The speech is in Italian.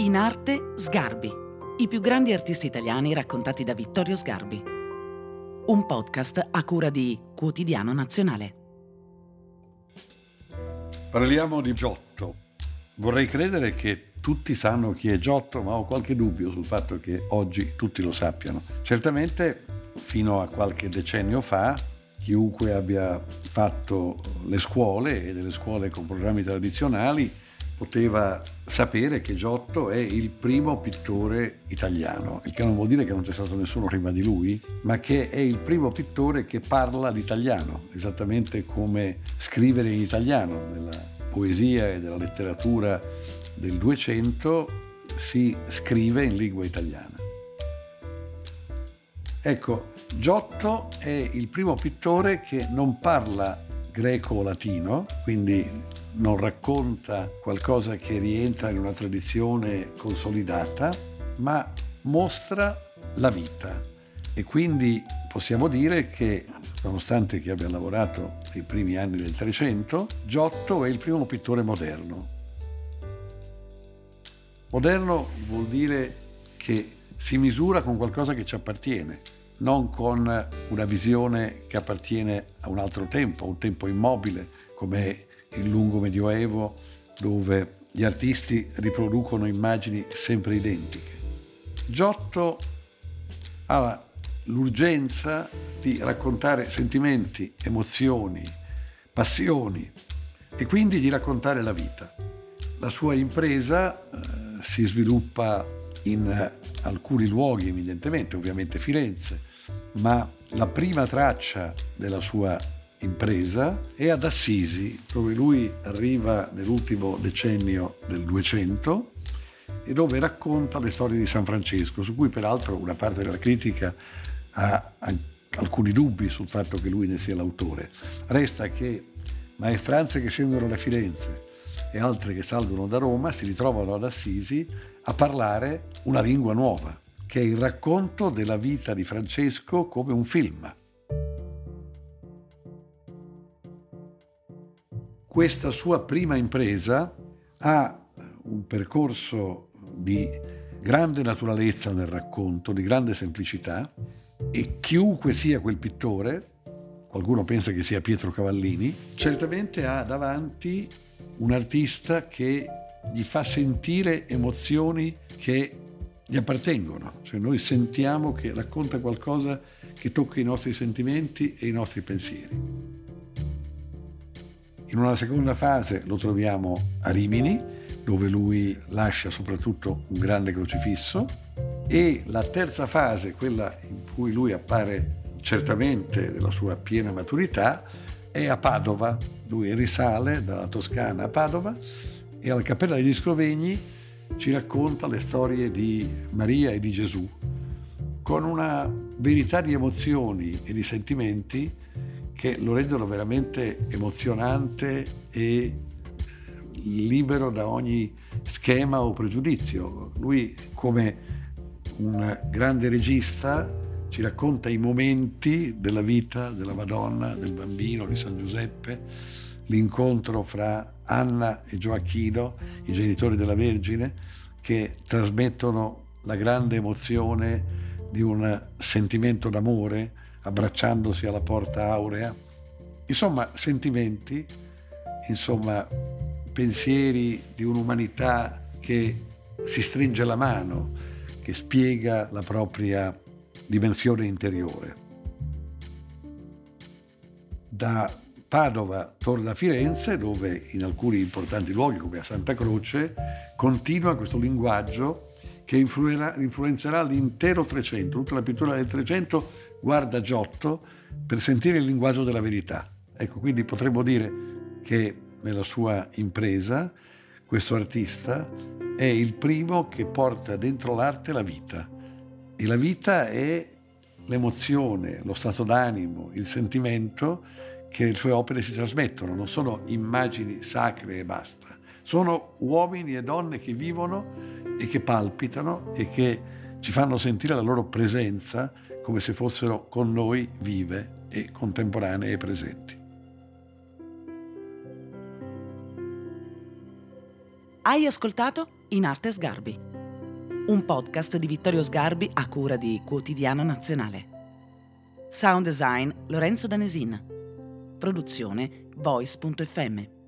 In arte Sgarbi, i più grandi artisti italiani raccontati da Vittorio Sgarbi. Un podcast a cura di Quotidiano Nazionale. Parliamo di Giotto. Vorrei credere che tutti sanno chi è Giotto, ma ho qualche dubbio sul fatto che oggi tutti lo sappiano. Certamente fino a qualche decennio fa chiunque abbia fatto le scuole e delle scuole con programmi tradizionali poteva sapere che Giotto è il primo pittore italiano, il che non vuol dire che non c'è stato nessuno prima di lui, ma che è il primo pittore che parla l'italiano, esattamente come scrivere in italiano. Nella poesia e nella letteratura del 200 si scrive in lingua italiana. Ecco, Giotto è il primo pittore che non parla greco o latino, quindi non racconta qualcosa che rientra in una tradizione consolidata, ma mostra la vita. E quindi possiamo dire che, nonostante che abbia lavorato nei primi anni del Trecento, Giotto è il primo pittore moderno. Moderno vuol dire che si misura con qualcosa che ci appartiene, non con una visione che appartiene a un altro tempo, a un tempo immobile come il lungo medioevo dove gli artisti riproducono immagini sempre identiche. Giotto ha l'urgenza di raccontare sentimenti, emozioni, passioni e quindi di raccontare la vita. La sua impresa eh, si sviluppa in alcuni luoghi, evidentemente, ovviamente Firenze, ma la prima traccia della sua impresa è ad Assisi, dove lui arriva nell'ultimo decennio del 200 e dove racconta le storie di San Francesco, su cui peraltro una parte della critica ha alcuni dubbi sul fatto che lui ne sia l'autore. Resta che maestranze che scendono da Firenze e altre che salgono da Roma si ritrovano ad Assisi a parlare una lingua nuova, che è il racconto della vita di Francesco come un film. Questa sua prima impresa ha un percorso di grande naturalezza nel racconto, di grande semplicità e chiunque sia quel pittore, qualcuno pensa che sia Pietro Cavallini, certamente ha davanti un artista che gli fa sentire emozioni che gli appartengono, cioè noi sentiamo che racconta qualcosa che tocca i nostri sentimenti e i nostri pensieri. In una seconda fase lo troviamo a Rimini, dove lui lascia soprattutto un grande crocifisso, e la terza fase, quella in cui lui appare certamente della sua piena maturità, è a Padova. Lui risale dalla Toscana a Padova e alla Cappella degli Scrovegni ci racconta le storie di Maria e di Gesù con una verità di emozioni e di sentimenti che lo rendono veramente emozionante e libero da ogni schema o pregiudizio. Lui come un grande regista ci racconta i momenti della vita della Madonna, del bambino, di San Giuseppe, l'incontro fra Anna e Gioacchino, i genitori della Vergine, che trasmettono la grande emozione di un sentimento d'amore abbracciandosi alla porta aurea. Insomma, sentimenti, insomma, pensieri di un'umanità che si stringe la mano, che spiega la propria dimensione interiore. Da Padova torna a Firenze, dove in alcuni importanti luoghi, come a Santa Croce, continua questo linguaggio che influenzerà l'intero Trecento, tutta la pittura del Trecento guarda Giotto per sentire il linguaggio della verità. Ecco, quindi potremmo dire che nella sua impresa questo artista è il primo che porta dentro l'arte la vita. E la vita è l'emozione, lo stato d'animo, il sentimento che le sue opere si trasmettono, non sono immagini sacre e basta, sono uomini e donne che vivono e che palpitano e che ci fanno sentire la loro presenza come se fossero con noi vive e contemporanee e presenti. Hai ascoltato In Arte Sgarbi un podcast di Vittorio Sgarbi a cura di Quotidiano Nazionale. Sound design Lorenzo Danesin. Produzione voice.fm.